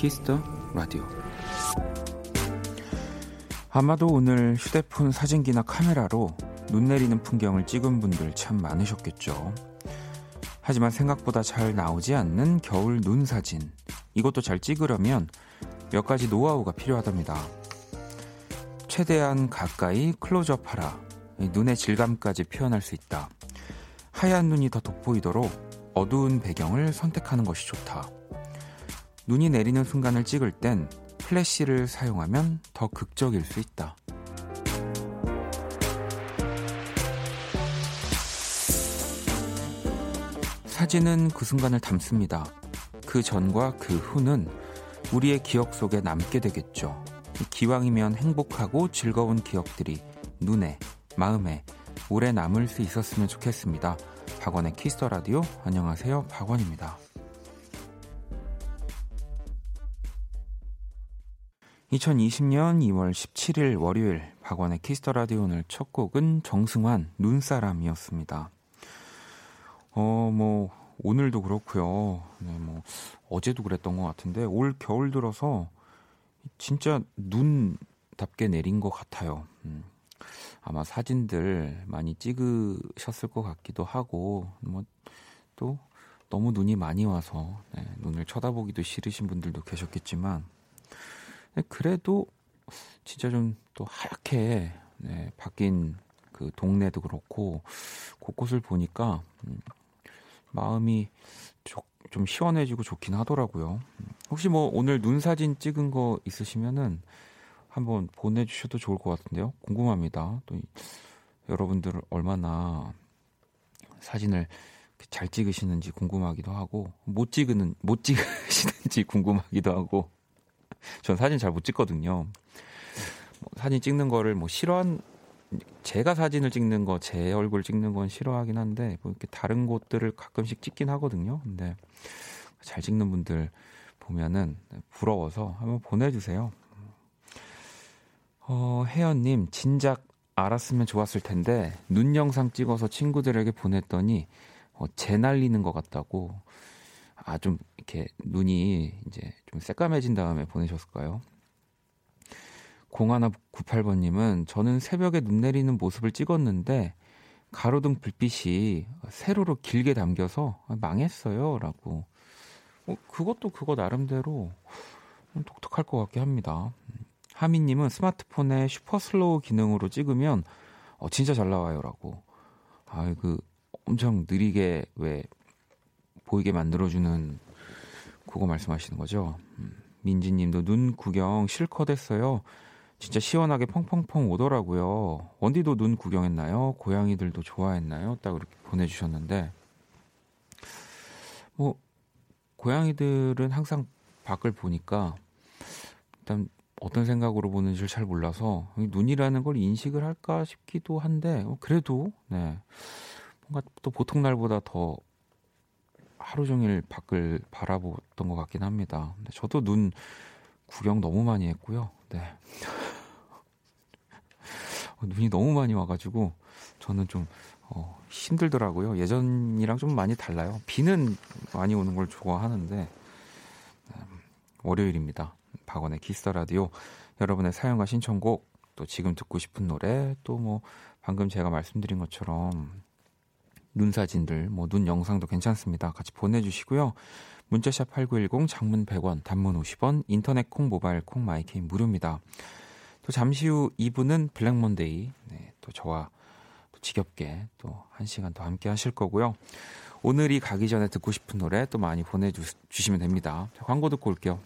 키스 더 라디오. 아마도 오늘 휴대폰 사진기나 카메라로 눈 내리는 풍경을 찍은 분들 참 많으셨겠죠. 하지만 생각보다 잘 나오지 않는 겨울 눈 사진. 이것도 잘 찍으려면 몇 가지 노하우가 필요하답니다. 최대한 가까이 클로즈업 하라. 눈의 질감까지 표현할 수 있다. 하얀 눈이 더 돋보이도록 어두운 배경을 선택하는 것이 좋다. 눈이 내리는 순간을 찍을 땐 플래시를 사용하면 더 극적일 수 있다. 사진은 그 순간을 담습니다. 그 전과 그 후는 우리의 기억 속에 남게 되겠죠. 기왕이면 행복하고 즐거운 기억들이 눈에, 마음에 오래 남을 수 있었으면 좋겠습니다. 박원의 키스 더 라디오 안녕하세요. 박원입니다. 2020년 2월 17일 월요일 박원의 키스 더 라디오 오늘 첫 곡은 정승환 눈사람이었습니다. 어, 뭐 오늘도 그렇고요. 네, 뭐 어제도 그랬던 것 같은데 올 겨울 들어서 진짜 눈답게 내린 것 같아요. 음, 아마 사진들 많이 찍으셨을 것 같기도 하고 뭐 또 너무 눈이 많이 와서 네, 눈을 쳐다보기도 싫으신 분들도 계셨겠지만 그래도 진짜 좀 또 하얗게 네, 바뀐 그 동네도 그렇고 곳곳을 보니까 음, 마음이 조, 좀 시원해지고 좋긴 하더라고요. 혹시 뭐 오늘 눈 사진 찍은 거 있으시면은 한번 보내주셔도 좋을 것 같은데요. 궁금합니다. 또 여러분들 얼마나 사진을 잘 찍으시는지 궁금하기도 하고 못 찍는 못 찍으시는지 궁금하기도 하고 전 사진 잘 못 찍거든요. 뭐 사진 찍는 거를 뭐 싫어한 제가 사진을 찍는 거, 제 얼굴 찍는 건 싫어하긴 한데 뭐 이렇게 다른 곳들을 가끔씩 찍긴 하거든요. 근데 잘 찍는 분들 보면은 부러워서 한번 보내주세요. 어, 혜연님 진작 알았으면 좋았을 텐데 눈 영상 찍어서 친구들에게 보냈더니 어, 재 날리는 것 같다고 아 좀 이렇게 눈이 이제 좀 새까매진 다음에 보내셨을까요? 0198번님은 저는 새벽에 눈 내리는 모습을 찍었는데 가로등 불빛이 세로로 길게 담겨서 망했어요. 라고. 어, 그것도 그거 나름대로 독특할 것 같긴 합니다. 하미님은 스마트폰에 super slow 기능으로 찍으면 어, 진짜 잘 나와요. 라고. 아, 그 엄청 느리게 왜 보이게 만들어주는 그거 말씀하시는 거죠. 음, 민지님도 눈 구경 실컷 했어요. 진짜 시원하게 펑펑펑 오더라고요. 원디도 눈 구경했나요? 고양이들도 좋아했나요? 딱 이렇게 보내주셨는데, 뭐, 고양이들은 항상 밖을 보니까, 일단 어떤 생각으로 보는지를 잘 몰라서, 눈이라는 걸 인식을 할까 싶기도 한데, 어, 그래도, 네. 뭔가 또 보통 날보다 더 하루 종일 밖을 바라보던 것 같긴 합니다. 저도 눈 구경 너무 많이 했고요. 네. 눈이 너무 많이 와가지고 저는 좀 어, 힘들더라고요. 예전이랑 좀 많이 달라요. 비는 많이 오는 걸 좋아하는데 음, 월요일입니다. 박원의 Kiss the Radio 여러분의 사연과 신청곡 또 지금 듣고 싶은 노래 또 뭐 방금 제가 말씀드린 것처럼 눈 사진들 뭐 눈 영상도 괜찮습니다. 같이 보내주시고요. 문자샵 8910 장문 100원 단문 50원 인터넷 콩 모바일 콩 My K는 무료입니다. 또 잠시 후 2부는 Black Monday 네, 또 저와 또 지겹게 또 한 시간 더 함께 하실 거고요. 오늘이 가기 전에 듣고 싶은 노래 또 많이 보내주시면 됩니다. 광고 듣고 올게요.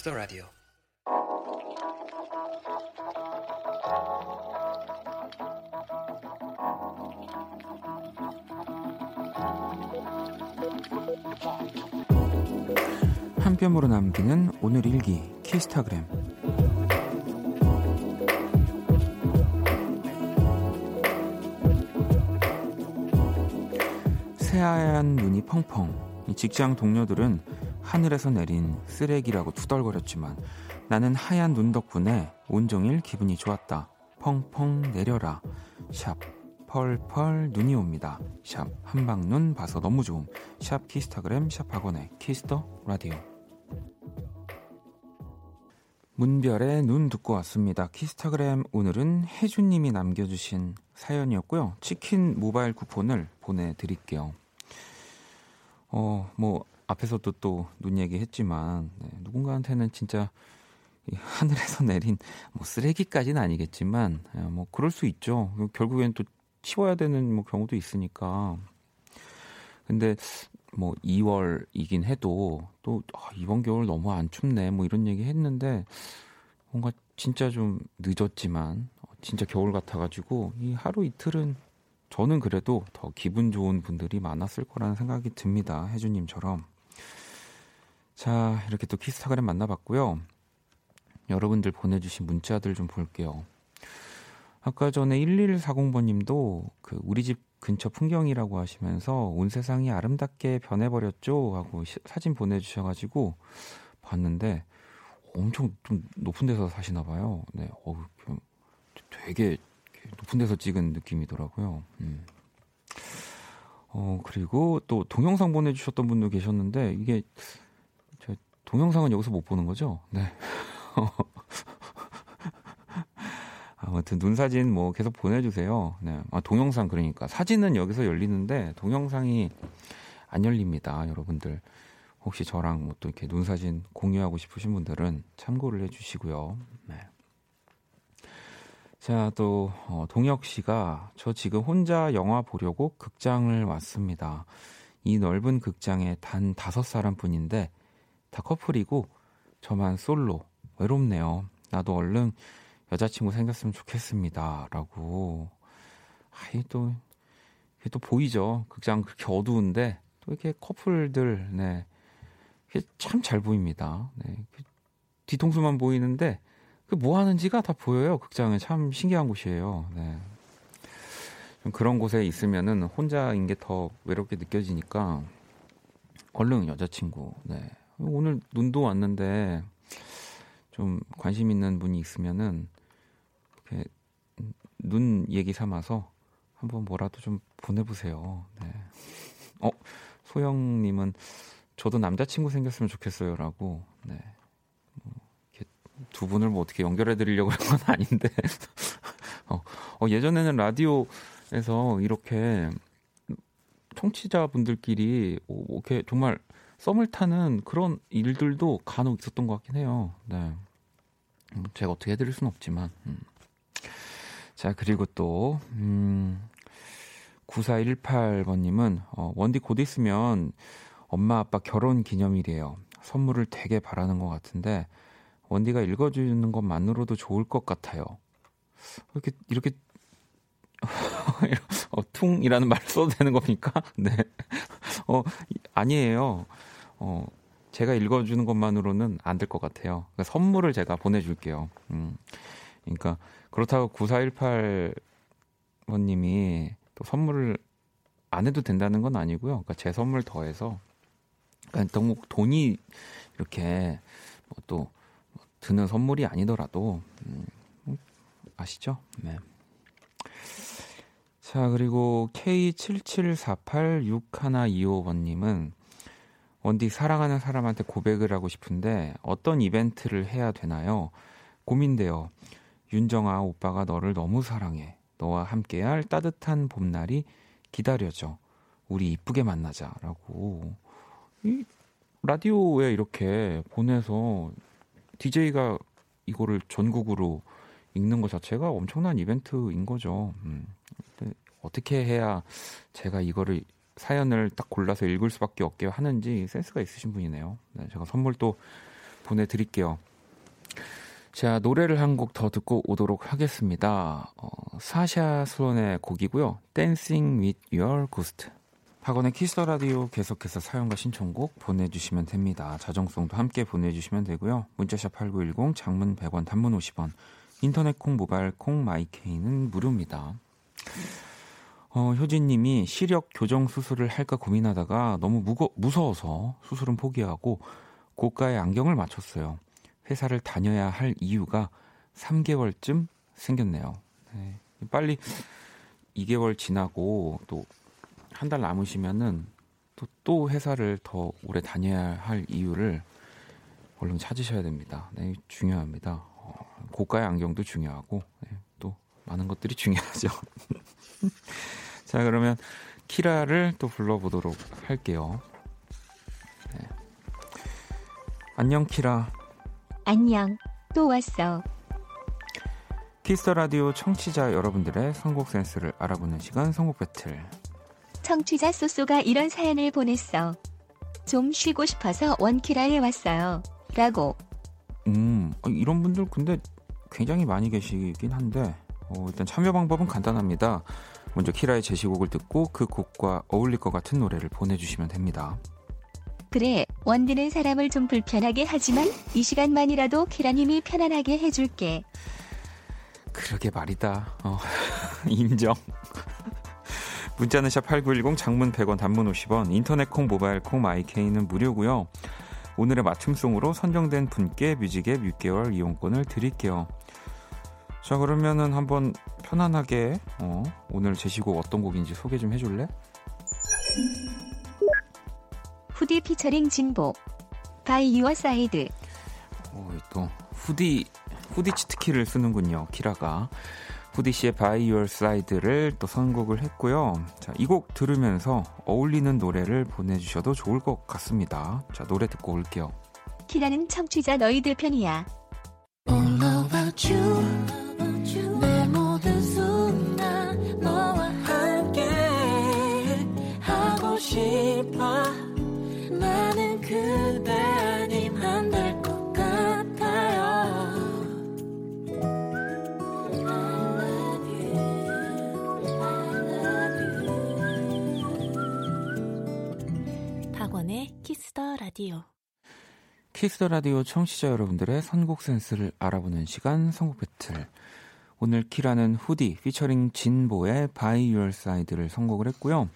Kiss the Radio. 한 뼘으로 남기는 오늘 일기 키스타그램 새하얀 눈이 펑펑 직장 동료들은 하늘에서 내린 쓰레기라고 투덜거렸지만 나는 하얀 눈 덕분에 온종일 기분이 좋았다. 펑펑 내려라. 샵 펄펄 눈이 옵니다. 샵 한방눈 봐서 너무 좋음. 샵 키스타그램 샵 박원의 Kiss the Radio. 문별의 눈 듣고 왔습니다. 키스타그램 오늘은 혜주님이 남겨주신 사연이었고요. 치킨 모바일 쿠폰을 보내드릴게요. 어, 뭐, 앞에서도 또 눈 얘기했지만, 네, 누군가한테는 진짜 하늘에서 내린 뭐 쓰레기까지는 아니겠지만, 예, 뭐, 그럴 수 있죠. 결국엔 또 치워야 되는 뭐 경우도 있으니까. 근데 뭐 2월이긴 해도 또 아, 이번 겨울 너무 안 춥네 뭐 이런 얘기 했는데 뭔가 진짜 좀 늦었지만 진짜 겨울 같아가지고 이 하루 이틀은 저는 그래도 더 기분 좋은 분들이 많았을 거라는 생각이 듭니다. 혜주님처럼. 자, 이렇게 또 키스타그램 만나봤고요. 여러분들 보내주신 문자들 좀 볼게요. 아까 전에 1140번 님도 그 우리 집 근처 풍경이라고 하시면서 온 세상이 아름답게 변해버렸죠 하고 시, 사진 보내주셔가지고 봤는데 엄청 좀 높은 데서 사시나 봐요. 네, 어, 되게 높은 데서 찍은 느낌이더라고요. 음. 어, 그리고 또 동영상 보내주셨던 분도 계셨는데, 이게, 저 동영상은 여기서 못 보는 거죠? 네. 아무튼 눈 사진 뭐 계속 보내주세요. 네. 아, 동영상 그러니까. 사진은 여기서 열리는데, 동영상이 안 열립니다, 여러분들. 혹시 저랑 뭐 또 이렇게 눈 사진 공유하고 싶으신 분들은 참고를 해주시고요. 네. 자, 또, 어, 동혁 씨가 저 지금 혼자 영화 보려고 극장을 왔습니다. 이 넓은 극장에 단 다섯 사람 뿐인데 다 커플이고 저만 솔로. 외롭네요. 나도 얼른 여자친구 생겼으면 좋겠습니다. 라고. 아이, 또, 이게 또 보이죠. 극장 그렇게 어두운데 또 이렇게 커플들, 네. 참 잘 보입니다. 네. 뒤통수만 보이는데 그 뭐 하는지가 다 보여요. 극장은 참 신기한 곳이에요. 네. 좀 그런 곳에 있으면은 혼자인 게 더 외롭게 느껴지니까 얼른 여자친구. 네. 오늘 눈도 왔는데 좀 관심 있는 분이 있으면은 이렇게 눈 얘기 삼아서 한번 뭐라도 좀 보내보세요. 네. 어 소영님은 저도 남자친구 생겼으면 좋겠어요라고. 네. 두 분을 뭐 어떻게 연결해 드리려고 그런 건 아닌데 어, 어, 예전에는 라디오에서 이렇게 청취자분들끼리 이렇게 정말 썸을 타는 그런 일들도 간혹 있었던 것 같긴 해요. 네. 음, 제가 어떻게 해드릴 수는 없지만. 음. 자, 그리고 또, 음, 9418번님은, 어, 원디 곧 있으면 엄마 아빠 결혼 기념일이에요. 선물을 되게 바라는 것 같은데, 원디가 읽어주는 것만으로도 좋을 것 같아요. 이렇게 이렇게 어, 퉁이라는 말을 써도 되는 겁니까? 네. 어, 아니에요. 어, 제가 읽어주는 것만으로는 안 될 것 같아요. 그러니까 선물을 제가 보내줄게요. 음. 그러니까 그렇다고 9418 번님이 또 선물을 안 해도 된다는 건 아니고요. 그러니까 제 선물 더해서 그러니까 너무 돈이 이렇게 뭐 또 드는 선물이 아니더라도 음, 아시죠? 네. 자 그리고 K77486125번님은 원디 사랑하는 사람한테 고백을 하고 싶은데 어떤 이벤트를 해야 되나요? 고민돼요. 윤정아 오빠가 너를 너무 사랑해. 너와 함께할 따뜻한 봄날이 기다려져. 우리 이쁘게 만나자라고 이 라디오에 이렇게 보내서 DJ가 이거를 전국으로 읽는 것 자체가 엄청난 이벤트인 거죠. 음. 어떻게 해야 제가 이거를 사연을 딱 골라서 읽을 수밖에 없게 하는지 센스가 있으신 분이네요. 네, 제가 선물 또 보내드릴게요. 자, 노래를 한 곡 더 듣고 오도록 하겠습니다. 어, 사샤 수원의 곡이고요. Dancing with Your Ghost. 박원의 Kiss the Radio 계속해서 사연과 신청곡 보내주시면 됩니다. 자정송도 함께 보내주시면 되고요. 문자샵 8910, 장문 100원, 단문 50원, 인터넷 콩, 모바일 콩, My K는 무료입니다. 어, 효진님이 시력 교정 수술을 할까 고민하다가 너무 무거, 무서워서 수술은 포기하고 고가의 안경을 맞췄어요. 회사를 다녀야 할 이유가 3개월쯤 생겼네요. 네. 빨리 2개월 지나고 또 한 달 남으시면은 또, 또 회사를 더 오래 다녀야 할 이유를 얼른 찾으셔야 됩니다. 네, 중요합니다. 어, 고가의 안경도 중요하고 네, 또 많은 것들이 중요하죠. 자, 그러면 키라를 또 불러보도록 할게요. 네. 안녕, 키라. 안녕. 또 왔어. Kiss the Radio 청취자 여러분들의 선곡 센스를 알아보는 시간 선곡 배틀. 청취자 쏘쏘가 이런 사연을 보냈어. 좀 쉬고 싶어서 원키라에 왔어요. 라고. 음, 어, 이런 분들 근데 굉장히 많이 계시긴 한데, 어, 일단 참여 방법은 간단합니다. 먼저 키라의 제시곡을 듣고 그 곡과 어울릴 것 같은 노래를 보내주시면 됩니다. 그래, 원디는 사람을 좀 불편하게 하지만 이 시간만이라도 키라님이 편안하게 해줄게. 그러게 말이다. 어, 인정. 문자는 샵 8910 장문 100원 단문 50원 인터넷 콩 모바일 콩 마이케이는 무료고요. 오늘의 맞춤송으로 선정된 분께 뮤직앱 6개월 이용권을 드릴게요. 자 그러면은 한번 편안하게 어, 오늘 제시곡 어떤 곡인지 소개 좀 해줄래? 후디 피처링 진보 By Your Side 어, 또 후디 후디 cheat key를 쓰는군요 키라가 후디 씨의 By Your Side를 또 선곡을 했고요. 자 이 곡 들으면서 어울리는 노래를 보내주셔도 좋을 것 같습니다. 자 노래 듣고 올게요. 키라는 청취자 너희들 편이야. All about you. 내 모든 순간 너와 함께 하고 싶어 라디오 Kiss the Radio 청취자 여러분들의 선곡 센스를 알아보는 시간 선곡 배틀. 오늘 키라는 후디 피처링 진보의 By Your Side를 선곡을 했고요.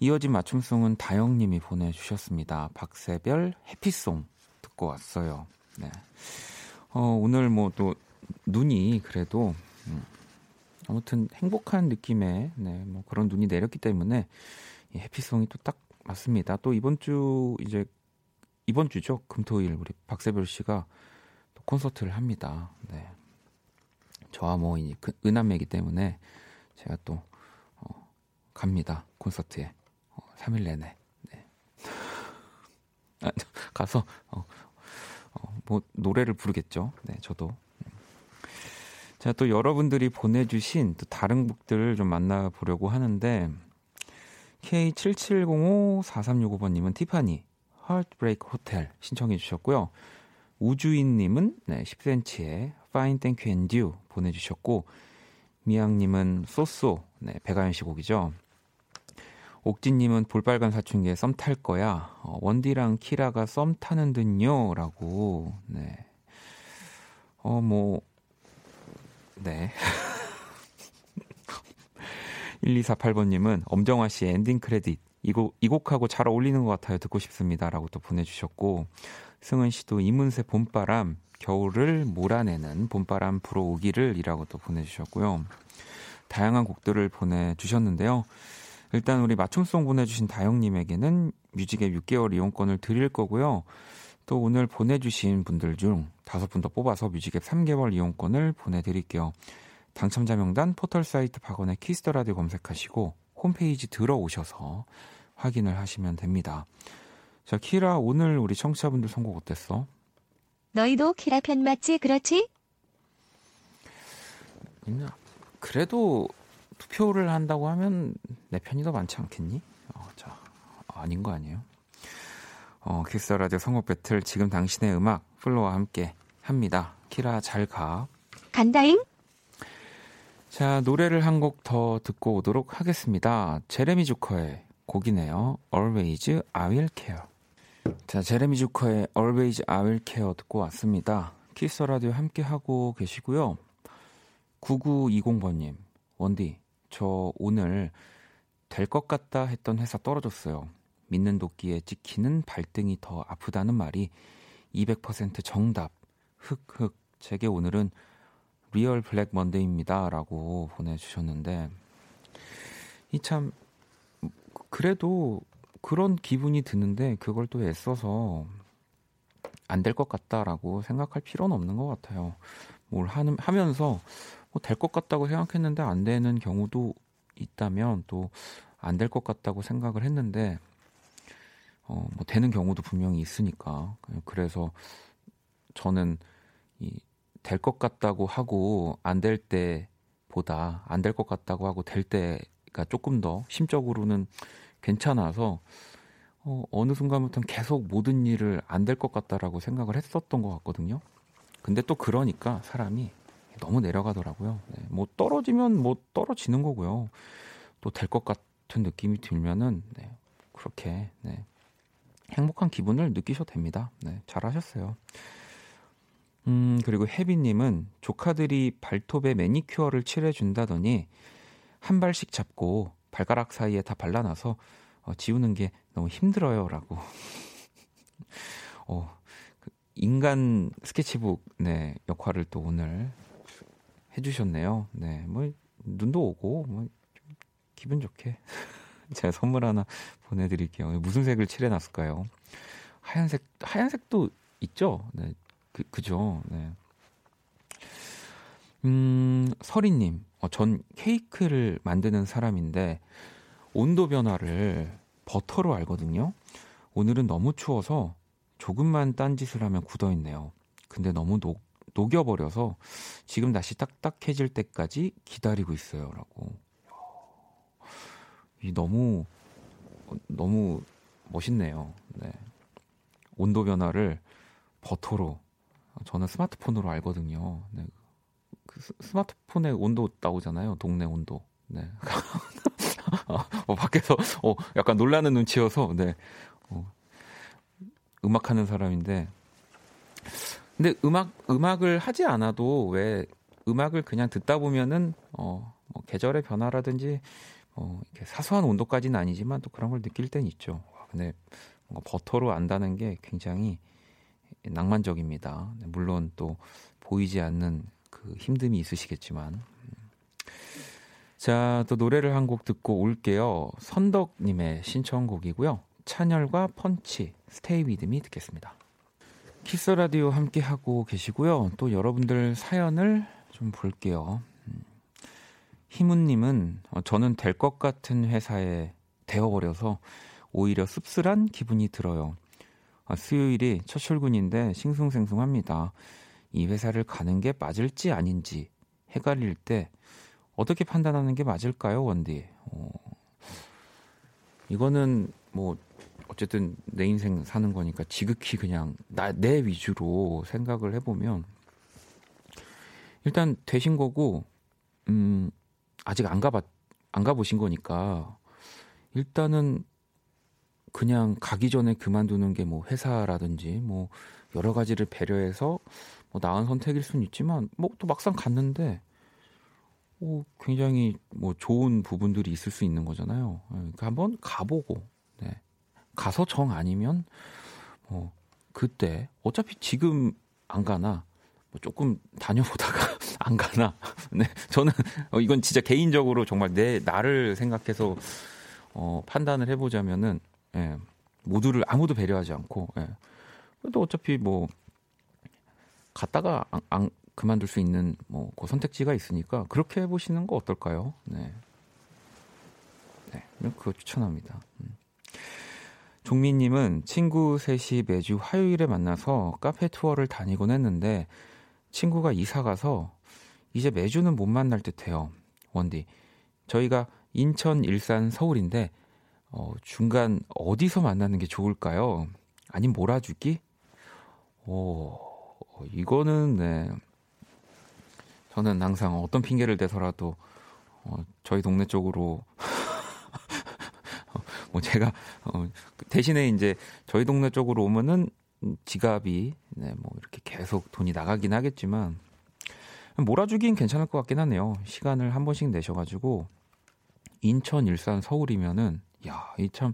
이어진 맞춤송은 다영 님이 보내 주셨습니다. 박세별 해피송 듣고 왔어요. 네. 어, 오늘 뭐 또 눈이 그래도 음, 아무튼 행복한 느낌의 네, 뭐 그런 눈이 내렸기 때문에 이 해피송이 또 딱 맞습니다. 또 이번 주 이제 이번 주죠 금토일 우리 박세별 씨가 또 콘서트를 합니다. 네. 저와 뭐 그, 은남매이기 때문에 제가 또 어, 갑니다 콘서트에 어, 3일 내내 네. 아, 가서 어, 어, 뭐 노래를 부르겠죠. 네, 저도. 자, 또 여러분들이 보내주신 또 다른 곡들을 좀 만나보려고 하는데 K77054365번님은 티파니 하트브레이크 호텔 신청해 주셨고요. 우주인님은 네, 10cm의 Fine Thank You and You 보내주셨고 미양님은 쏘쏘 네, 백아연 씨 곡이죠. 옥진님은 볼빨간 사춘기의 썸 탈 거야. 어, 원디랑 키라가 썸 타는 듯요라고. 네. 어 뭐 네. 1248번님은 엄정화 씨의 Ending Credit 이, 곡, 이 곡하고 잘 어울리는 것 같아요. 듣고 싶습니다 라고 또 보내주셨고 승은 씨도 이문세 봄바람 겨울을 몰아내는 봄바람 불어오기를 이라고 또 보내주셨고요. 다양한 곡들을 보내주셨는데요. 일단 우리 맞춤송 보내주신 다영님에게는 뮤직앱 6개월 이용권을 드릴 거고요. 또 오늘 보내주신 분들 중 다섯 분 더 뽑아서 뮤직앱 3개월 이용권을 보내드릴게요. 당첨자 명단 포털 사이트 박원의 Kiss the Radio 검색하시고 홈페이지 들어오셔서 확인을 하시면 됩니다. 자, 키라 오늘 우리 청취자분들 선곡 어땠어? 너희도 키라 편 맞지 그렇지? 그래도 투표를 한다고 하면 내 편이 더 많지 않겠니? 어, 자, 아닌 거 아니에요? 어, Kiss the Radio 선곡 배틀 지금 당신의 음악 FLO와 함께 합니다. 키라 잘 가. 간다잉? 자, 노래를 한 곡 더 듣고 오도록 하겠습니다. 제레미 주커의 곡이네요. Always I Will Care. 자, 제레미 주커의 Always I Will Care 듣고 왔습니다. Kiss the Radio 함께 하고 계시고요. 9920번님, 원디, 저 오늘 될 것 같다 했던 회사 떨어졌어요. 믿는 도끼에 찍히는 발등이 더 아프다는 말이 200% 정답. 흑흑. 제게 오늘은 real Black Monday입니다. 라고 보내주셨는데, 이 참, 그래도 그런 기분이 드는데, 그걸 또 애써서 안 될 것 같다라고 생각할 필요는 없는 것 같아요. 뭘 하는, 하면서 뭐 될 것 같다고 생각했는데 안 되는 경우도 있다면 또 안 될 것 같다고 생각을 했는데, 어, 뭐 되는 경우도 분명히 있으니까. 그래서 저는 이 될 것 같다고 하고 안 될 때보다 안 될 것 같다고 하고 될 때 가 조금 더 심적으로는 괜찮아서 어, 어느 순간부터는 계속 모든 일을 안 될 것 같다라고 생각을 했었던 것 같거든요. 근데 또 그러니까 사람이 너무 내려가더라고요. 네, 뭐 떨어지면 뭐 떨어지는 거고요. 또 될 것 같은 느낌이 들면은 네, 그렇게 네, 행복한 기분을 느끼셔도 됩니다. 네, 잘하셨어요. 음, 그리고 혜비님은 조카들이 발톱에 매니큐어를 칠해준다더니 한 발씩 잡고 발가락 사이에 다 발라놔서 어, 지우는 게 너무 힘들어요. 라고. 어, 그 인간 스케치북, 네, 역할을 또 오늘 해주셨네요. 네, 뭐, 눈도 오고, 뭐, 기분 좋게. 제가 선물 하나 보내드릴게요. 무슨 색을 칠해놨을까요? 하얀색, 하얀색도 있죠? 네, 그, 그죠? 네. 음, 서리님, 어, 전 케이크를 만드는 사람인데, 온도 변화를 버터로 알거든요. 오늘은 너무 추워서 조금만 딴짓을 하면 굳어있네요. 근데 너무 녹, 녹여버려서 지금 다시 딱딱해질 때까지 기다리고 있어요. 라고. 이 너무 너무 멋있네요. 네. 온도 변화를 버터로 저는 스마트폰으로 알거든요. 네. 그 스마트폰에 온도 나오잖아요. 동네 온도. 네. 어, 밖에서 어, 약간 놀라는 눈치여서 네. 어, 음악하는 사람인데 근데 음악 음악을 하지 않아도 왜 음악을 그냥 듣다 보면은 어, 뭐 계절의 변화라든지 어, 이렇게 사소한 온도까지는 아니지만 또 그런 걸 느낄 땐 있죠. 근데 뭔가 버터로 안다는 게 굉장히 낭만적입니다. 네, 물론 또 보이지 않는 그 힘듦이 있으시겠지만. 자, 또 노래를 한 곡 듣고 올게요. 선덕님의 신청곡이고요. 찬열과 펀치, Stay With Me 듣겠습니다. Kiss the Radio 함께 하고 계시고요. 또 여러분들 사연을 좀 볼게요. 희문님은 어, 저는 될 것 같은 회사에 되어버려서 오히려 씁쓸한 기분이 들어요. 아, 수요일이 첫 출근인데 싱숭생숭합니다. 이 회사를 가는 게 맞을지 아닌지 헷갈릴 때 어떻게 판단하는 게 맞을까요, 원디? 어, 이거는 뭐 어쨌든 내 인생 사는 거니까 지극히 그냥 나 내 위주로 생각을 해보면 일단 되신 거고 음 아직 안 가봤 안 가보신 거니까 일단은 그냥 가기 전에 그만두는 게 뭐 회사라든지 뭐 여러 가지를 배려해서 뭐 나은 선택일 수는 있지만 뭐 또 막상 갔는데 오, 굉장히 뭐 좋은 부분들이 있을 수 있는 거잖아요. 예, 그러니까 한번 가보고 네. 가서 정 아니면 뭐 그때 어차피 지금 안 가나 뭐 조금 다녀보다가 안 가나. 네, 저는 어, 이건 진짜 개인적으로 정말 내 나를 생각해서 어, 판단을 해보자면은 예, 모두를 아무도 배려하지 않고 예. 또 어차피 뭐 갔다가 안, 안 그만둘 수 있는 뭐 그 선택지가 있으니까 그렇게 해보시는 거 어떨까요? 네, 네, 그거 추천합니다. 음. 종민님은 친구 셋이 매주 화요일에 만나서 카페 투어를 다니곤 했는데 친구가 이사 가서 이제 매주는 못 만날 듯해요. 원디, 저희가 인천, 일산, 서울인데 어, 중간 어디서 만나는 게 좋을까요? 아님 몰아주기? 오, 이거는 네. 저는 항상 어떤 핑계를 대서라도 어, 저희 동네 쪽으로 뭐 제가 어, 대신에 이제 저희 동네 쪽으로 오면은 지갑이 네, 뭐 이렇게 계속 돈이 나가긴 하겠지만 몰아주긴 괜찮을 것 같긴 하네요. 시간을 한 번씩 내셔가지고 인천, 일산, 서울이면은 야, 이 참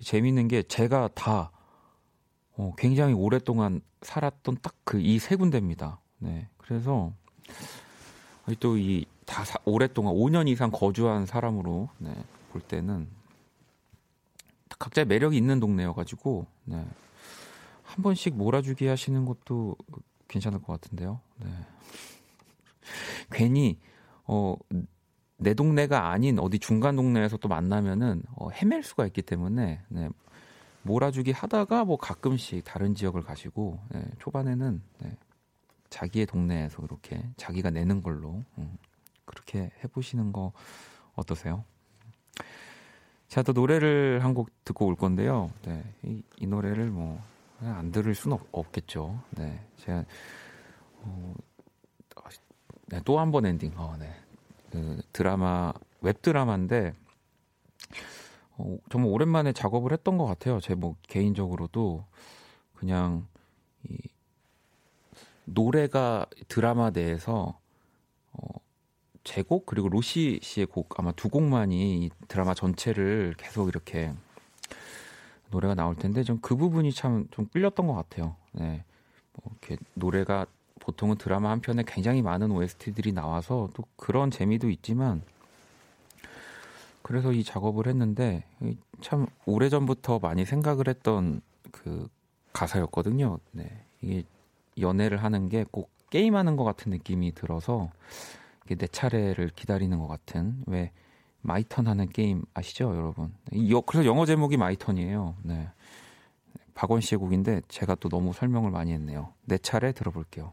재밌는 게 제가 다 어, 굉장히 오랫동안 살았던 딱 그 이 세 군데입니다. 네. 그래서 또 이 다 오랫동안 5년 이상 거주한 사람으로 네, 볼 때는 각자의 매력이 있는 동네여가지고 네. 한 번씩 몰아주기 하시는 것도 괜찮을 것 같은데요. 네. 괜히 어, 내 동네가 아닌 어디 중간 동네에서 또 만나면은 어, 헤맬 수가 있기 때문에 네. 몰아주기 하다가 뭐 가끔씩 다른 지역을 가시고 네. 초반에는 네. 자기의 동네에서 그렇게 자기가 내는 걸로 음, 그렇게 해보시는 거 어떠세요? 제가 또 노래를 한 곡 듣고 올 건데요. 네, 이, 이 노래를 뭐 안 들을 수는 없, 겠죠 네, 제가 어, 네, 또한 번 엔딩. 어, 네. 그 드라마 웹 드라마인데 어, 정말 오랜만에 작업을 했던 것 같아요. 제 뭐 개인적으로도 그냥 이 노래가 드라마 내에서 어, 제 곡 그리고 로시 씨의 곡 아마 두 곡만이 드라마 전체를 계속 이렇게 노래가 나올 텐데 좀 그 부분이 참 좀 끌렸던 것 같아요. 네, 뭐 이렇게 노래가 보통은 드라마 한 편에 굉장히 많은 OST들이 나와서 또 그런 재미도 있지만 그래서 이 작업을 했는데 참 오래 전부터 많이 생각을 했던 그 가사였거든요. 네. 이게 연애를 하는 게 꼭 게임하는 것 같은 느낌이 들어서 내 차례를 기다리는 것 같은 왜 My Turn 하는 게임 아시죠, 여러분? 그래서 영어 제목이 My Turn이에요. 네. 박원 씨의 곡인데 제가 또 너무 설명을 많이 했네요. 내 차례 들어볼게요.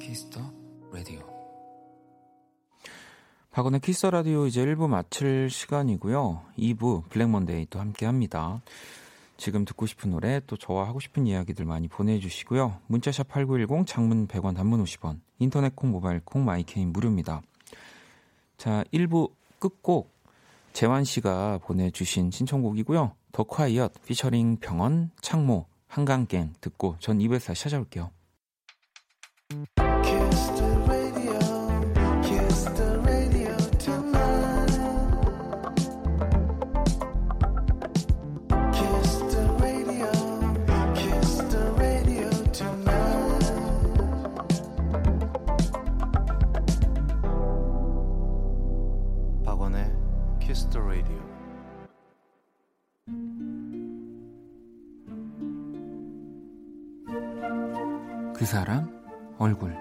Kiss the Radio. 박원의 키스 라디오 이제 1부 마칠 시간이고요. 2부 Black Monday 또 함께 합니다. 지금 듣고 싶은 노래 또 저와 하고 싶은 이야기들 많이 보내주시고요. 문자샵 8910 장문 100원 단문 50원 인터넷 콩 모바일 콩 My K는 무료입니다. 자 1부 끝곡 재환 씨가 보내주신 신청곡이고요. The Quiett 피처링 병원 창모 한강gang 듣고 전 2부에서 찾아올게요. 사람 얼굴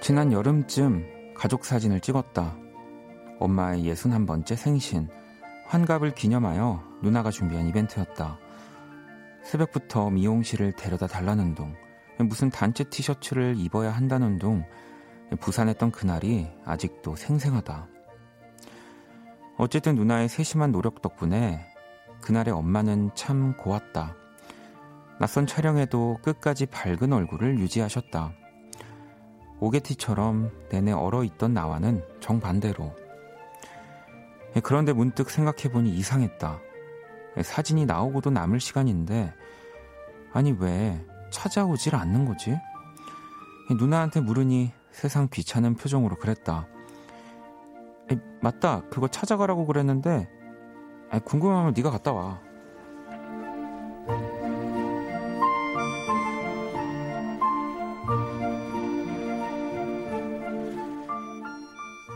지난 여름쯤 가족 사진을 찍었다. 엄마의 예순 한 번째 생신, 환갑을 기념하여 누나가 준비한 이벤트였다. 새벽부터 미용실을 데려다 달라는 둥, 무슨 단체 티셔츠를 입어야 한다는 둥, 부산했던 그날이 아직도 생생하다. 어쨌든 누나의 세심한 노력 덕분에 그날의 엄마는 참 고왔다. 낯선 촬영에도 끝까지 밝은 얼굴을 유지하셨다. 오게티처럼 내내 얼어 있던 나와는 정반대로. 그런데 문득 생각해보니 이상했다. 사진이 나오고도 남을 시간인데, 아니 왜 찾아오질 않는 거지? 누나한테 물으니 세상 귀찮은 표정으로 그랬다. 에, 맞다. 그거 찾아가라고 그랬는데 에, 궁금하면 네가 갔다 와.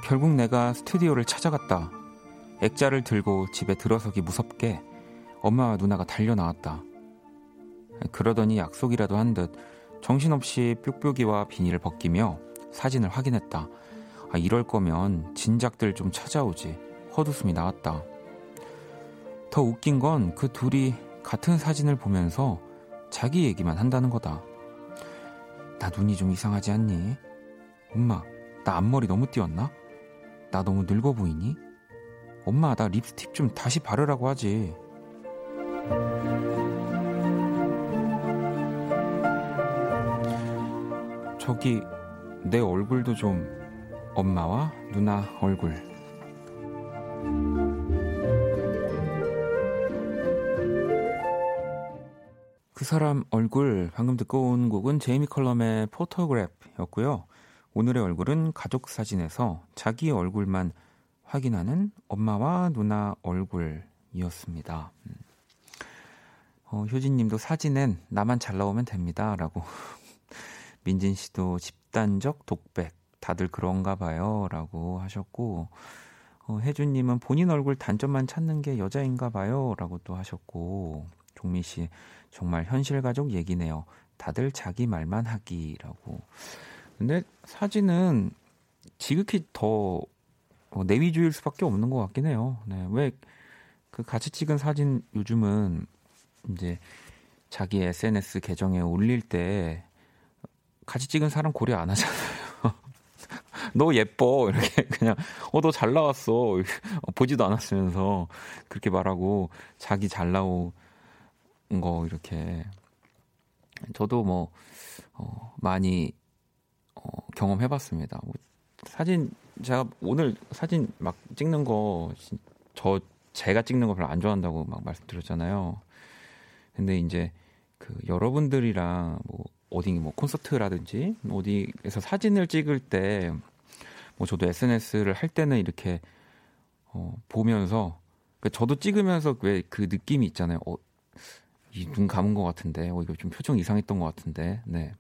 결국 내가 스튜디오를 찾아갔다. 액자를 들고 집에 들어서기 무섭게 엄마와 누나가 달려 나왔다. 그러더니 약속이라도 한 듯 정신없이 뾱뾱이와 비닐을 벗기며 사진을 확인했다. 아, 이럴 거면 진작들 좀 찾아오지. 헛웃음이 나왔다. 더 웃긴 건 그 둘이 같은 사진을 보면서 자기 얘기만 한다는 거다. 나 눈이 좀 이상하지 않니? 엄마, 나 앞머리 너무 띄었나? 나 너무 늙어 보이니? 엄마, 나 립스틱 좀 다시 바르라고 하지. 저기 내 얼굴도 좀 엄마와 누나 얼굴. 그 사람 얼굴 방금 듣고 온 곡은 제이미 컬럼의 Photograph였고요. 오늘의 얼굴은 가족 사진에서 자기 얼굴만 확인하는 엄마와 누나 얼굴이었습니다. 음. 어, 효진님도 사진엔 나만 잘 나오면 됩니다라고 민진 씨도 집단적 독백 다들 그런가 봐요 라고 하셨고 어, 혜준님은 본인 얼굴 단점만 찾는 게 여자인가 봐요 라고 또 하셨고 종미 씨 정말 현실 가족 얘기네요. 다들 자기 말만 하기라고. 근데 사진은 지극히 더 어, 내위주의일 수밖에 없는 것 같긴 해요. 네, 왜 그 같이 찍은 사진 요즘은 이제 자기 SNS 계정에 올릴 때 같이 찍은 사람 고려 안 하잖아요. 너 예뻐 이렇게 그냥 어 너 잘 나왔어 보지도 않았으면서 그렇게 말하고 자기 잘 나온 거 이렇게 저도 뭐 어, 많이 어, 경험해 봤습니다. 뭐 사진 제가 오늘 사진 막 찍는 거 저 제가 찍는 거 별로 안 좋아한다고 막 말씀드렸잖아요. 근데 이제 그 여러분들이랑 뭐 어디 뭐 콘서트라든지 어디에서 사진을 찍을 때 뭐 저도 SNS를 할 때는 이렇게 어 보면서 그 저도 찍으면서 왜 그 느낌이 있잖아요. 어, 이눈 감은 것 같은데, 어 이거 좀 표정 이상했던 것 같은데, 네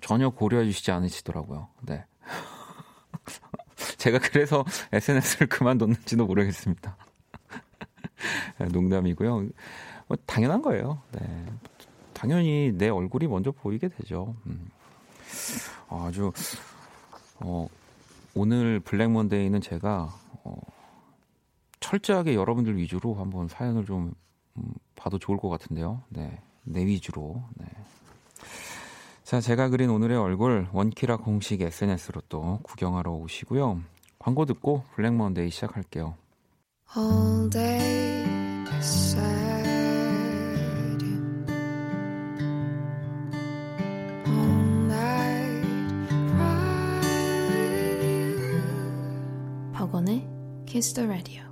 전혀 고려해 주시지 않으시더라고요. 네. 제가 그래서 SNS를 그만뒀는지도 모르겠습니다. 농담이고요. 뭐 당연한 거예요. 네. 당연히 내 얼굴이 먼저 보이게 되죠. 음. 아주 어, 오늘 블랙 먼데이는 제가 어, 철저하게 여러분들 위주로 한번 사연을 좀 음, 봐도 좋을 것 같은데요. 네, 내 위주로. 네. 자, 제가 그린 오늘의 얼굴 원키라 공식 SNS로 또 구경하러 오시고요. 광고 듣고 블랙 먼데이 시작할게요. All day Kiss the Radio.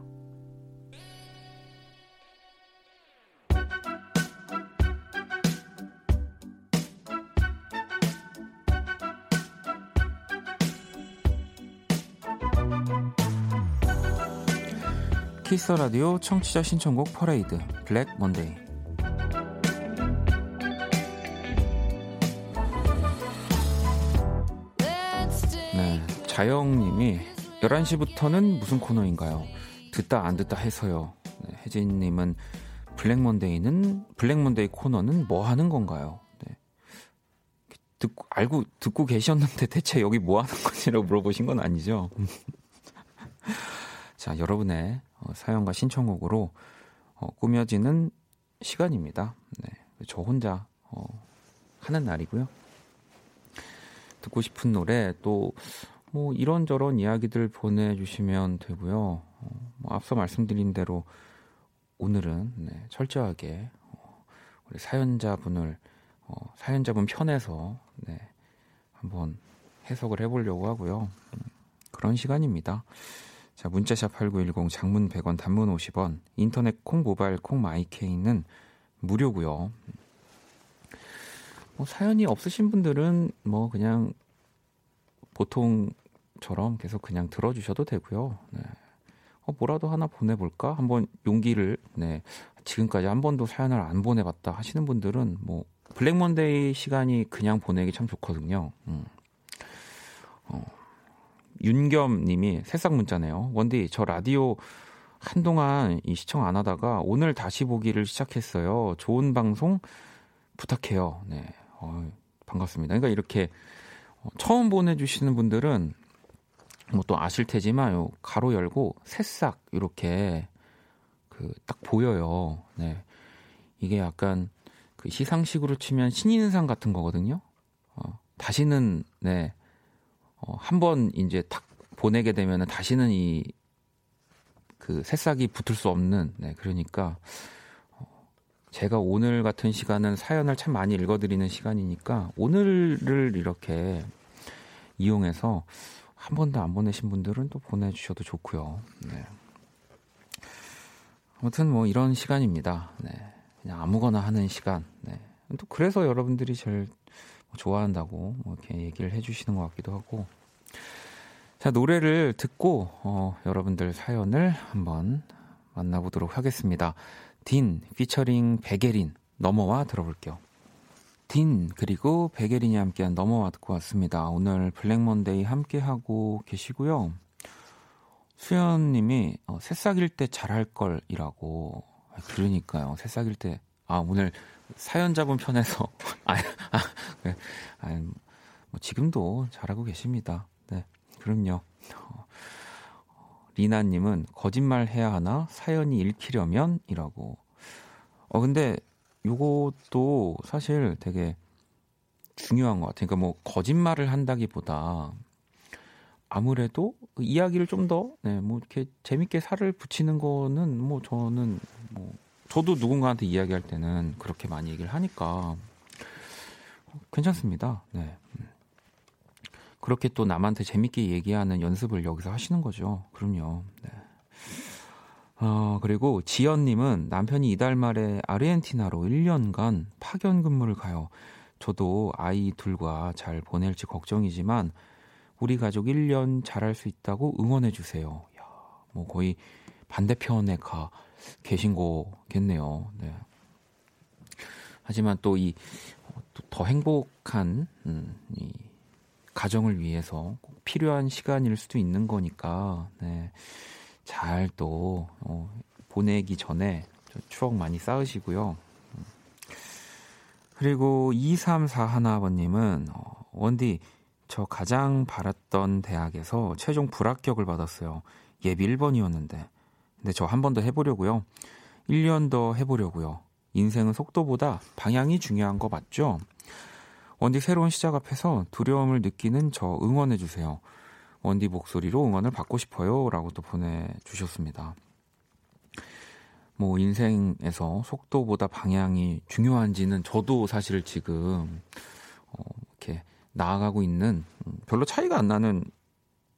키스 라디오 청취자 신청곡 퍼레이드 Black Monday 네, 자영님이 11시부터는 무슨 코너인가요? 듣다 안 듣다 해서요. 네, 혜진님은 Black Monday는 Black Monday 코너는 뭐 하는 건가요? 네. 듣고 알고 듣고 계셨는데 대체 여기 뭐 하는 건지라고 물어보신 건 아니죠? 자, 여러분의 어, 사연과 신청곡으로 어, 꾸며지는 시간입니다. 네, 저 혼자 어, 하는 날이고요. 듣고 싶은 노래 또 뭐 이런저런 이야기들 보내주시면 되고요. 어, 뭐 앞서 말씀드린 대로 오늘은 네, 철저하게 어, 우리 사연자분을 어, 사연자분 편에서 네, 한번 해석을 해보려고 하고요. 음, 그런 시간입니다. 자, 문자샵 8910 장문 100원 단문 50원 인터넷 콩 모바일 콩 My K는 무료고요. 뭐 사연이 없으신 분들은 뭐 그냥 보통처럼 계속 그냥 들어주셔도 되고요. 네. 어, 뭐라도 하나 보내볼까? 한번 용기를 네. 지금까지 한 번도 사연을 안 보내봤다 하시는 분들은 뭐 Black Monday 시간이 그냥 보내기 참 좋거든요. 음. 어, 윤겸 님이 새싹 문자네요. 원디, 저 라디오 한동안 이 시청 안 하다가 오늘 다시 보기를 시작했어요. 좋은 방송 부탁해요. 네. 어, 반갑습니다. 그러니까 이렇게 어, 처음 보내주시는 분들은 뭐 또 아실 테지만 요 가로 열고 새싹 이렇게 그 딱 보여요. 네. 이게 약간 그 시상식으로 치면 신인상 같은 거거든요. 어, 다시는 네 어, 한번 이제 탁 보내게 되면 다시는 이 그 새싹이 붙을 수 없는 네 그러니까 어, 제가 오늘 같은 시간은 사연을 참 많이 읽어드리는 시간이니까 오늘을 이렇게 이용해서 한 번도 안 보내신 분들은 또 보내주셔도 좋고요. 네. 아무튼 뭐 이런 시간입니다. 네. 그냥 아무거나 하는 시간. 네. 또 그래서 여러분들이 제일 좋아한다고 뭐 이렇게 얘기를 해주시는 것 같기도 하고. 자 노래를 듣고 어, 여러분들 사연을 한번 만나보도록 하겠습니다. 딘 피처링 백예린 넘어와 들어볼게요. 딘 그리고 백예린이 함께한 넘어와 듣고 왔습니다. 오늘 Black Monday 함께하고 계시고요. 수연님이 어, 새싹일 때 잘할 걸이라고 아, 그러니까요. 새싹일 때 아 오늘 사연자분 편에서 아, 아, 네. 아, 뭐 지금도 잘하고 계십니다. 네, 그럼요. 어, 리나님은 거짓말 해야 하나 사연이 읽히려면이라고. 어 근데 요것도 사실 되게 중요한 것 같아요. 그러니까 뭐 거짓말을 한다기보다 아무래도 그 이야기를 좀 더, 네, 뭐 이렇게 재밌게 살을 붙이는 거는 뭐 저는 뭐 저도 누군가한테 이야기할 때는 그렇게 많이 얘기를 하니까 괜찮습니다. 네. 그렇게 또 남한테 재밌게 얘기하는 연습을 여기서 하시는 거죠. 그럼요. 네. 어, 그리고 지연님은 남편이 이달 말에 아르헨티나로 1년간 파견 근무를 가요. 저도 아이 둘과 잘 보낼지 걱정이지만 우리 가족 1년 잘할 수 있다고 응원해 주세요. 야, 뭐 거의 반대편에 가 계신 거겠네요. 네. 하지만 또 이 더 행복한 음, 이 가정을 위해서 꼭 필요한 시간일 수도 있는 거니까 네. 잘또 어, 보내기 전에 추억 많이 쌓으시고요. 그리고 2341번님은 어, 원디 저 가장 바랐던 대학에서 최종 불합격을 받았어요. 예비 1번이었는데. 근데 저 한 번 더 해보려고요. 1년 더 해보려고요. 인생은 속도보다 방향이 중요한 거 맞죠? 원디 새로운 시작 앞에서 두려움을 느끼는 저 응원해주세요. 원디 목소리로 응원을 받고 싶어요. 라고 또 보내주셨습니다. 뭐, 인생에서 속도보다 방향이 중요한지는 저도 사실 지금, 어, 이렇게 나아가고 있는, 음, 별로 차이가 안 나는,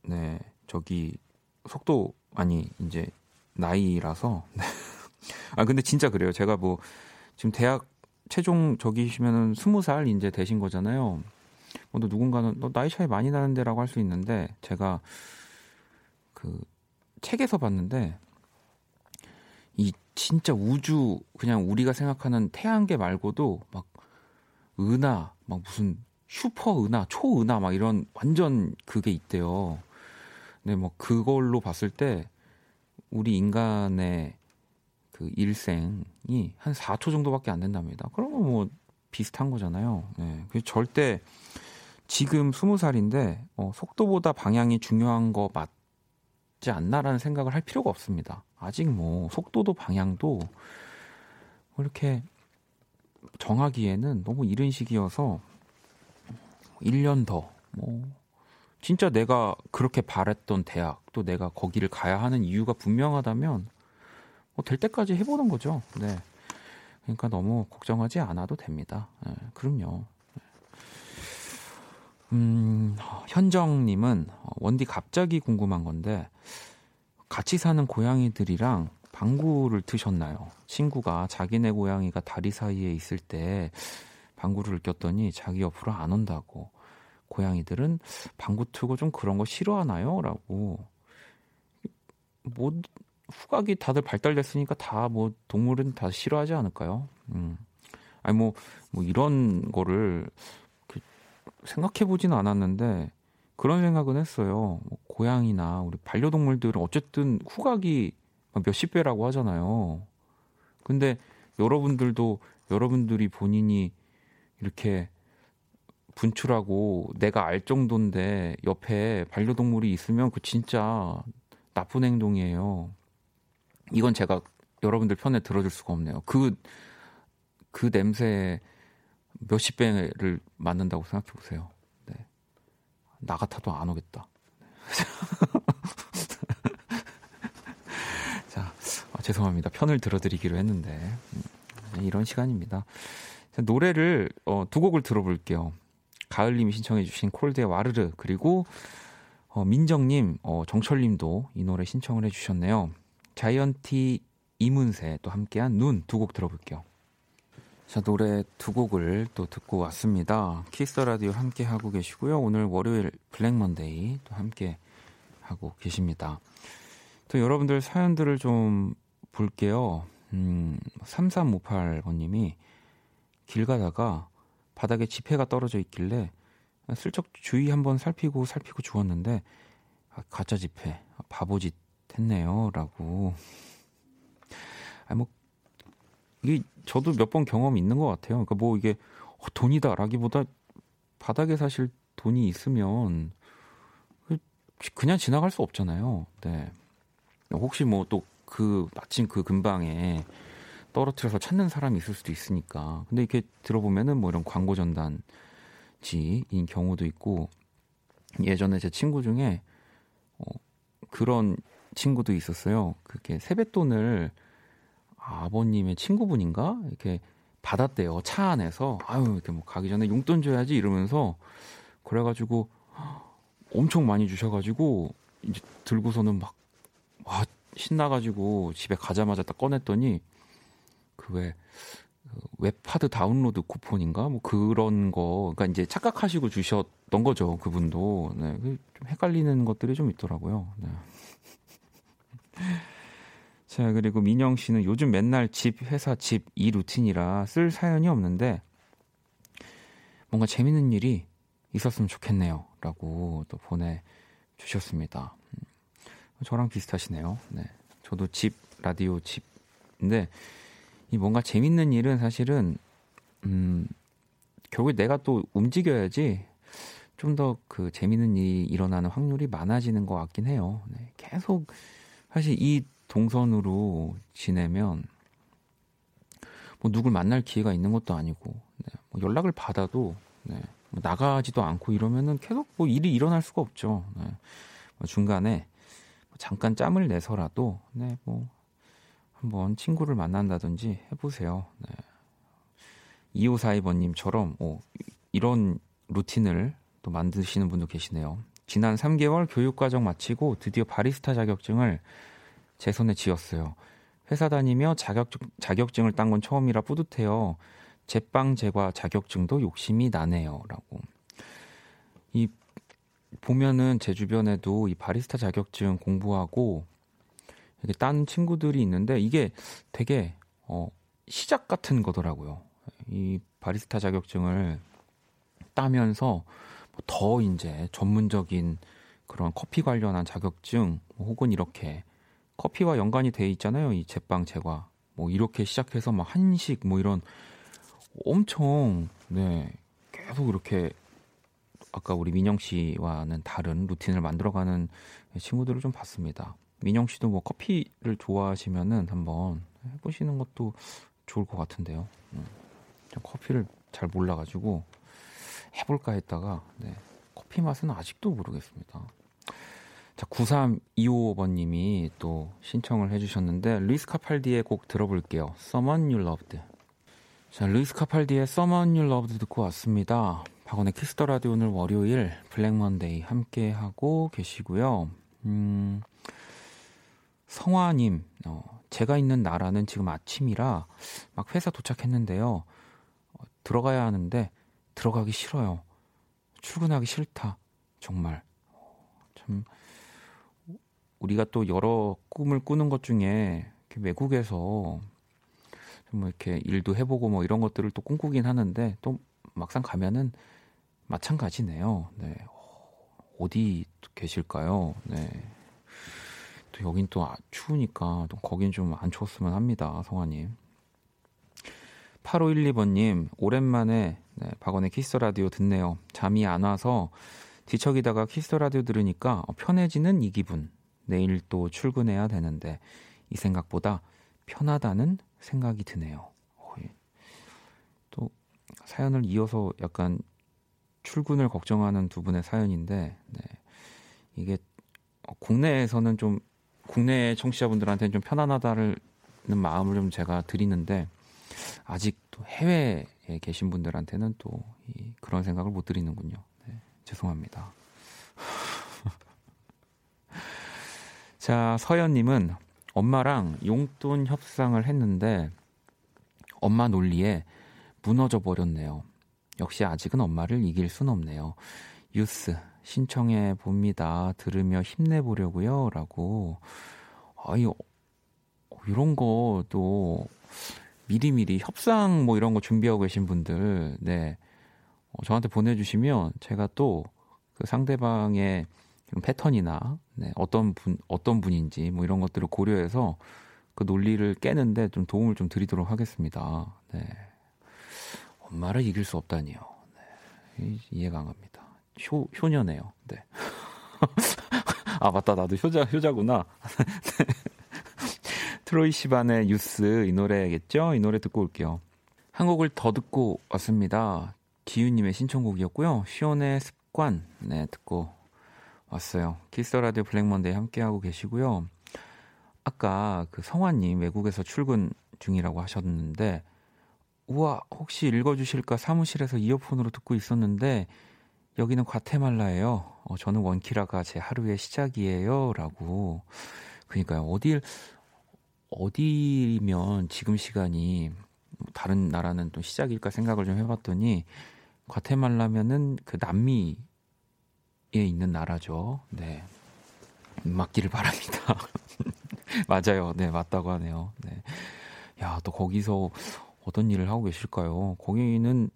네, 저기, 속도, 아니, 이제, 나이라서. 네. 아, 근데 진짜 그래요. 제가 뭐, 지금 대학 최종 저기시면은 스무 살 이제 되신 거잖아요. 뭐 누군가는 너 나이 차이 많이 나는데라고 할 수 있는데 제가 그 책에서 봤는데 이 진짜 우주 그냥 우리가 생각하는 태양계 말고도 막 은하 막 무슨 슈퍼 은하 초은하 막 이런 완전 그게 있대요. 근데 뭐 그걸로 봤을 때 우리 인간의 그 일생이 한 4초 정도밖에 안 된답니다. 그러면 뭐 비슷한 거잖아요. 네. 그 절대 지금 스무 살인데 어, 속도보다 방향이 중요한 거 맞지 않나라는 생각을 할 필요가 없습니다. 아직 뭐 속도도 방향도 이렇게 정하기에는 너무 이른 시기여서 1년 더, 뭐, 진짜 내가 그렇게 바랬던 대학, 또 내가 거기를 가야 하는 이유가 분명하다면, 뭐, 될 때까지 해보는 거죠. 네. 그러니까 너무 걱정하지 않아도 됩니다. 네, 그럼요. 음, 현정님은 원디 갑자기 궁금한 건데 같이 사는 고양이들이랑 방구를 트셨나요? 친구가 자기네 고양이가 다리 사이에 있을 때 방구를 꼈더니 자기 옆으로 안 온다고. 고양이들은 방구 트고 좀 그런 거 싫어하나요? 라고. 뭐, 후각이 다들 발달됐으니까 다 뭐 동물은 다 싫어하지 않을까요? 음. 아니 뭐, 뭐 이런 거를 생각해 보지는 않았는데 그런 생각은 했어요. 뭐 고양이나 우리 반려동물들은 어쨌든 후각이 몇십 배라고 하잖아요. 근데 여러분들도 여러분들이 본인이 이렇게 분출하고 내가 알 정도인데 옆에 반려동물이 있으면 그 진짜 나쁜 행동이에요. 이건 제가 여러분들 편에 들어줄 수가 없네요. 그, 그 냄새 몇십 배를 맞는다고 생각해 보세요. 네. 나 같아도 안 오겠다. 자, 아, 죄송합니다. 편을 들어드리기로 했는데. 음, 네, 이런 시간입니다. 노래를 어, 두 곡을 들어볼게요. 가을님이 신청해주신 콜드의 와르르 그리고 어, 민정님, 어, 정철님도 이 노래 신청을 해주셨네요. 자이언티 이문세 또 함께한 눈 두 곡 들어볼게요. 자, 노래 두 곡을 또 듣고 왔습니다. 키스 라디오 함께 하고 계시고요. 오늘 월요일 Black Monday 또 함께 하고 계십니다. 또 여러분들 사연들을 좀 볼게요. 음, 3358번님이 길 가다가 바닥에 지폐가 떨어져 있길래 슬쩍 주위 한번 살피고 살피고 주웠는데 아, 가짜 지폐 바보짓 했네요 라고 아 뭐 이게 저도 몇 번 경험이 있는 것 같아요. 그러니까 뭐 이게 어, 돈이다라기보다 바닥에 사실 돈이 있으면 그 그냥 지나갈 수 없잖아요. 네. 혹시 뭐 또 그 마침 그 근방에 떨어뜨려서 찾는 사람이 있을 수도 있으니까. 근데 이렇게 들어보면은 뭐 이런 광고 전단지인 경우도 있고 예전에 제 친구 중에 어, 그런 친구도 있었어요. 그게 세뱃돈을 아버님의 친구분인가? 이렇게 받았대요. 차 안에서. 아유 이렇게 뭐 가기 전에 용돈 줘야지 이러면서 그래가지고 엄청 많이 주셔가지고 이제 들고서는 막 와 신나가지고 집에 가자마자 딱 꺼냈더니 그왜 웹하드 다운로드 쿠폰인가? 뭐 그런 거. 그러니까 이제 착각하시고 주셨던 거죠 그분도. 네, 좀 헷갈리는 것들이 좀 있더라고요. 네. 자, 그리고 민영 씨는 요즘 맨날 집, 회사, 집 이 루틴이라 쓸 사연이 없는데 뭔가 재밌는 일이 있었으면 좋겠네요. 라고 또 보내주셨습니다. 음, 저랑 비슷하시네요. 네. 저도 집, 라디오 집인데 이 뭔가 재밌는 일은 사실은, 음, 결국에 내가 또 움직여야지 좀 더 그 재밌는 일이 일어나는 확률이 많아지는 것 같긴 해요. 네. 계속 사실 이 동선으로 지내면 뭐 누굴 만날 기회가 있는 것도 아니고 네, 뭐 연락을 받아도 네, 뭐 나가지도 않고 이러면은 계속 뭐 일이 일어날 수가 없죠. 네, 뭐 중간에 뭐 잠깐 짬을 내서라도 네, 뭐 한번 친구를 만난다든지 해보세요. 네. 2542번님처럼 오, 이런 루틴을 또 만드시는 분도 계시네요. 지난 3개월 교육과정 마치고 드디어 바리스타 자격증을 제 손에 쥐었어요. 회사 다니며 자격증, 자격증을 딴 건 처음이라 뿌듯해요. 제빵 제과 자격증도 욕심이 나네요. 라고. 이, 보면은 제 주변에도 이 바리스타 자격증 공부하고 이렇게 딴 친구들이 있는데 이게 되게, 어, 시작 같은 거더라고요. 이 바리스타 자격증을 따면서 더 이제 전문적인 그런 커피 관련한 자격증 혹은 이렇게 커피와 연관이 돼 있잖아요. 이 제빵 제과. 뭐 이렇게 시작해서 막 한식 뭐 이런 엄청 네 계속 이렇게 아까 우리 민영 씨와는 다른 루틴을 만들어가는 친구들을 좀 봤습니다. 민영 씨도 뭐 커피를 좋아하시면은 한번 해보시는 것도 좋을 것 같은데요. 음. 커피를 잘 몰라가지고 해볼까 했다가 네, 커피 맛은 아직도 모르겠습니다. 자, 9325번님이 또 신청을 해주셨는데 루이스 카팔디의 곡 들어볼게요. Someone You Loved. 자, 루이스 카팔디의 Someone You Loved 듣고 왔습니다. 박원의 Kiss the Radio 오늘 월요일 Black Monday 함께 하고 계시고요. 음, 성화님, 어, 제가 있는 나라는 지금 아침이라 막 회사 도착했는데요. 어, 들어가야 하는데 들어가기 싫어요. 출근하기 싫다. 정말. 참, 우리가 또 여러 꿈을 꾸는 것 중에 외국에서 뭐 이렇게 일도 해보고 뭐 이런 것들을 또 꿈꾸긴 하는데 또 막상 가면은 마찬가지네요. 네. 어디 계실까요? 네. 또 여긴 또 아, 추우니까 또 거긴 좀 안 추웠으면 합니다. 성화님. 8512번님, 오랜만에 네, 박원의 키스 라디오 듣네요. 잠이 안 와서 뒤척이다가 키스 라디오 들으니까 편해지는 이 기분. 내일 또 출근해야 되는데 이 생각보다 편하다는 생각이 드네요. 또 사연을 이어서 약간 출근을 걱정하는 두 분의 사연인데 네. 이게 국내에서는 좀 국내 청취자분들한테는 좀 편안하다는 마음을 좀 제가 드리는데 아직 또 해외에 계신 분들한테는 또 이, 그런 생각을 못 드리는군요. 네, 죄송합니다. 자, 서연님은 엄마랑 용돈 협상을 했는데 엄마 논리에 무너져 버렸네요. 역시 아직은 엄마를 이길 순 없네요. 유스 신청해 봅니다. 들으며 힘내 보려고요. 라고. 아이, 어, 이런 것도 미리미리 협상 뭐 이런 거 준비하고 계신 분들, 네. 어, 저한테 보내 주시면 제가 또 그 상대방의 이런 패턴이나 네, 어떤 분, 어떤 분인지 뭐 이런 것들을 고려해서 그 논리를 깨는데 좀 도움을 좀 드리도록 하겠습니다. 네. 엄마를 이길 수 없다니요. 네. 이해가 안 갑니다. 효, 효녀네요. 네. 아, 맞다. 나도 효자, 효자구나. 트로이 시반의 유스 이 노래겠죠? 이 노래 듣고 올게요. 한 곡을 더 듣고 왔습니다. 기윤님의 신청곡이었고요. 시온의 습관, 네, 듣고 왔어요. 키스 라디오 Black Monday 함께하고 계시고요. 아까 그 성화님 외국에서 출근 중이라고 하셨는데, 우와, 혹시 읽어주실까 사무실에서 이어폰으로 듣고 있었는데, 여기는 과테말라예요. 어, 저는 원키라가 제 하루의 시작이에요. 라고. 그러니까요. 어딜, 어디면 지금 시간이 다른 나라는 또 시작일까 생각을 좀 해봤더니, 과테말라면은 그 남미에 있는 나라죠. 네. 맞기를 바랍니다. 맞아요. 네, 맞다고 하네요. 네. 야, 또 거기서 어떤 일을 하고 계실까요? 거기는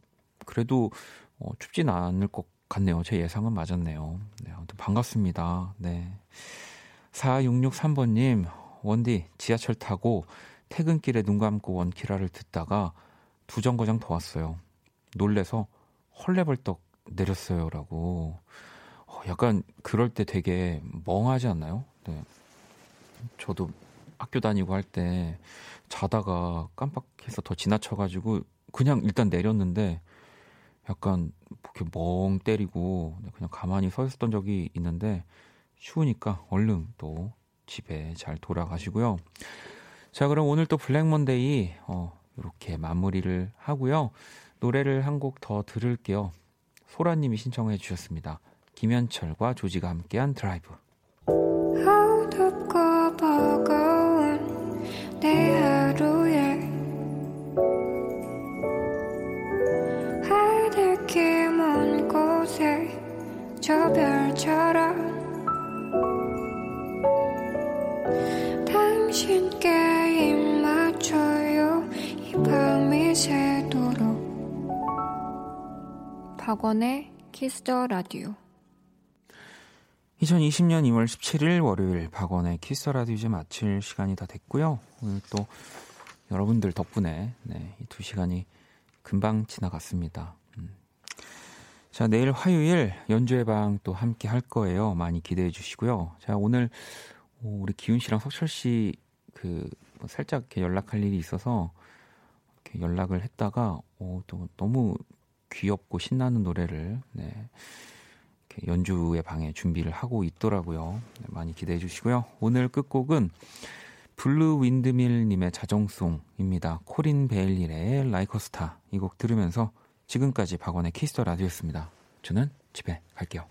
그래도 어, 춥진 않을 것 같네요. 제 예상은 맞았네요. 네, 아무튼 반갑습니다. 네. 4663번님, 원디, 지하철 타고 퇴근길에 눈 감고 원키라를 듣다가 두 정거장 더 왔어요. 놀래서 헐레벌떡 내렸어요. 라고. 어, 약간 그럴 때 되게 멍하지 않나요? 네. 저도 학교 다니고 할 때 자다가 깜빡해서 더 지나쳐가지고 그냥 일단 내렸는데 약간 이렇게 멍 때리고 그냥 가만히 서 있었던 적이 있는데 추우니까 얼른 또 집에 잘 돌아가시고요. 자, 그럼 오늘 또 Black Monday 어, 이렇게 마무리를 하고요. 노래를 한 곡 더 들을게요. 소라님이 신청해 주셨습니다. 김현철과 조지가 함께한 드라이브. 저 별처럼 당신께 입 맞춰요 이 밤이 새도록 박원의 Kiss the Radio 2020년 2월 17일 월요일 박원의 Kiss the Radio 이제 마칠 시간이 다 됐고요. 오늘 또 여러분들 덕분에 네, 이 두 시간이 금방 지나갔습니다. 음. 자, 내일 화요일 연주회 방또 함께 할 거예요. 많이 기대해 주시고요. 자, 오늘 우리 기훈 씨랑 석철 씨그 뭐 살짝 이렇게 연락할 일이 있어서 이렇게 연락을 했다가 오, 또 너무 귀엽고 신나는 노래를 네. 연주의 방에 준비를 하고 있더라고요. 네, 많이 기대해 주시고요. 오늘 끝곡은 Blue Windmill님의 자정송입니다. 코린 베일리의 라이커스타 이 곡 들으면서 지금까지 박원의 Kiss the Radio였습니다. 저는 집에 갈게요.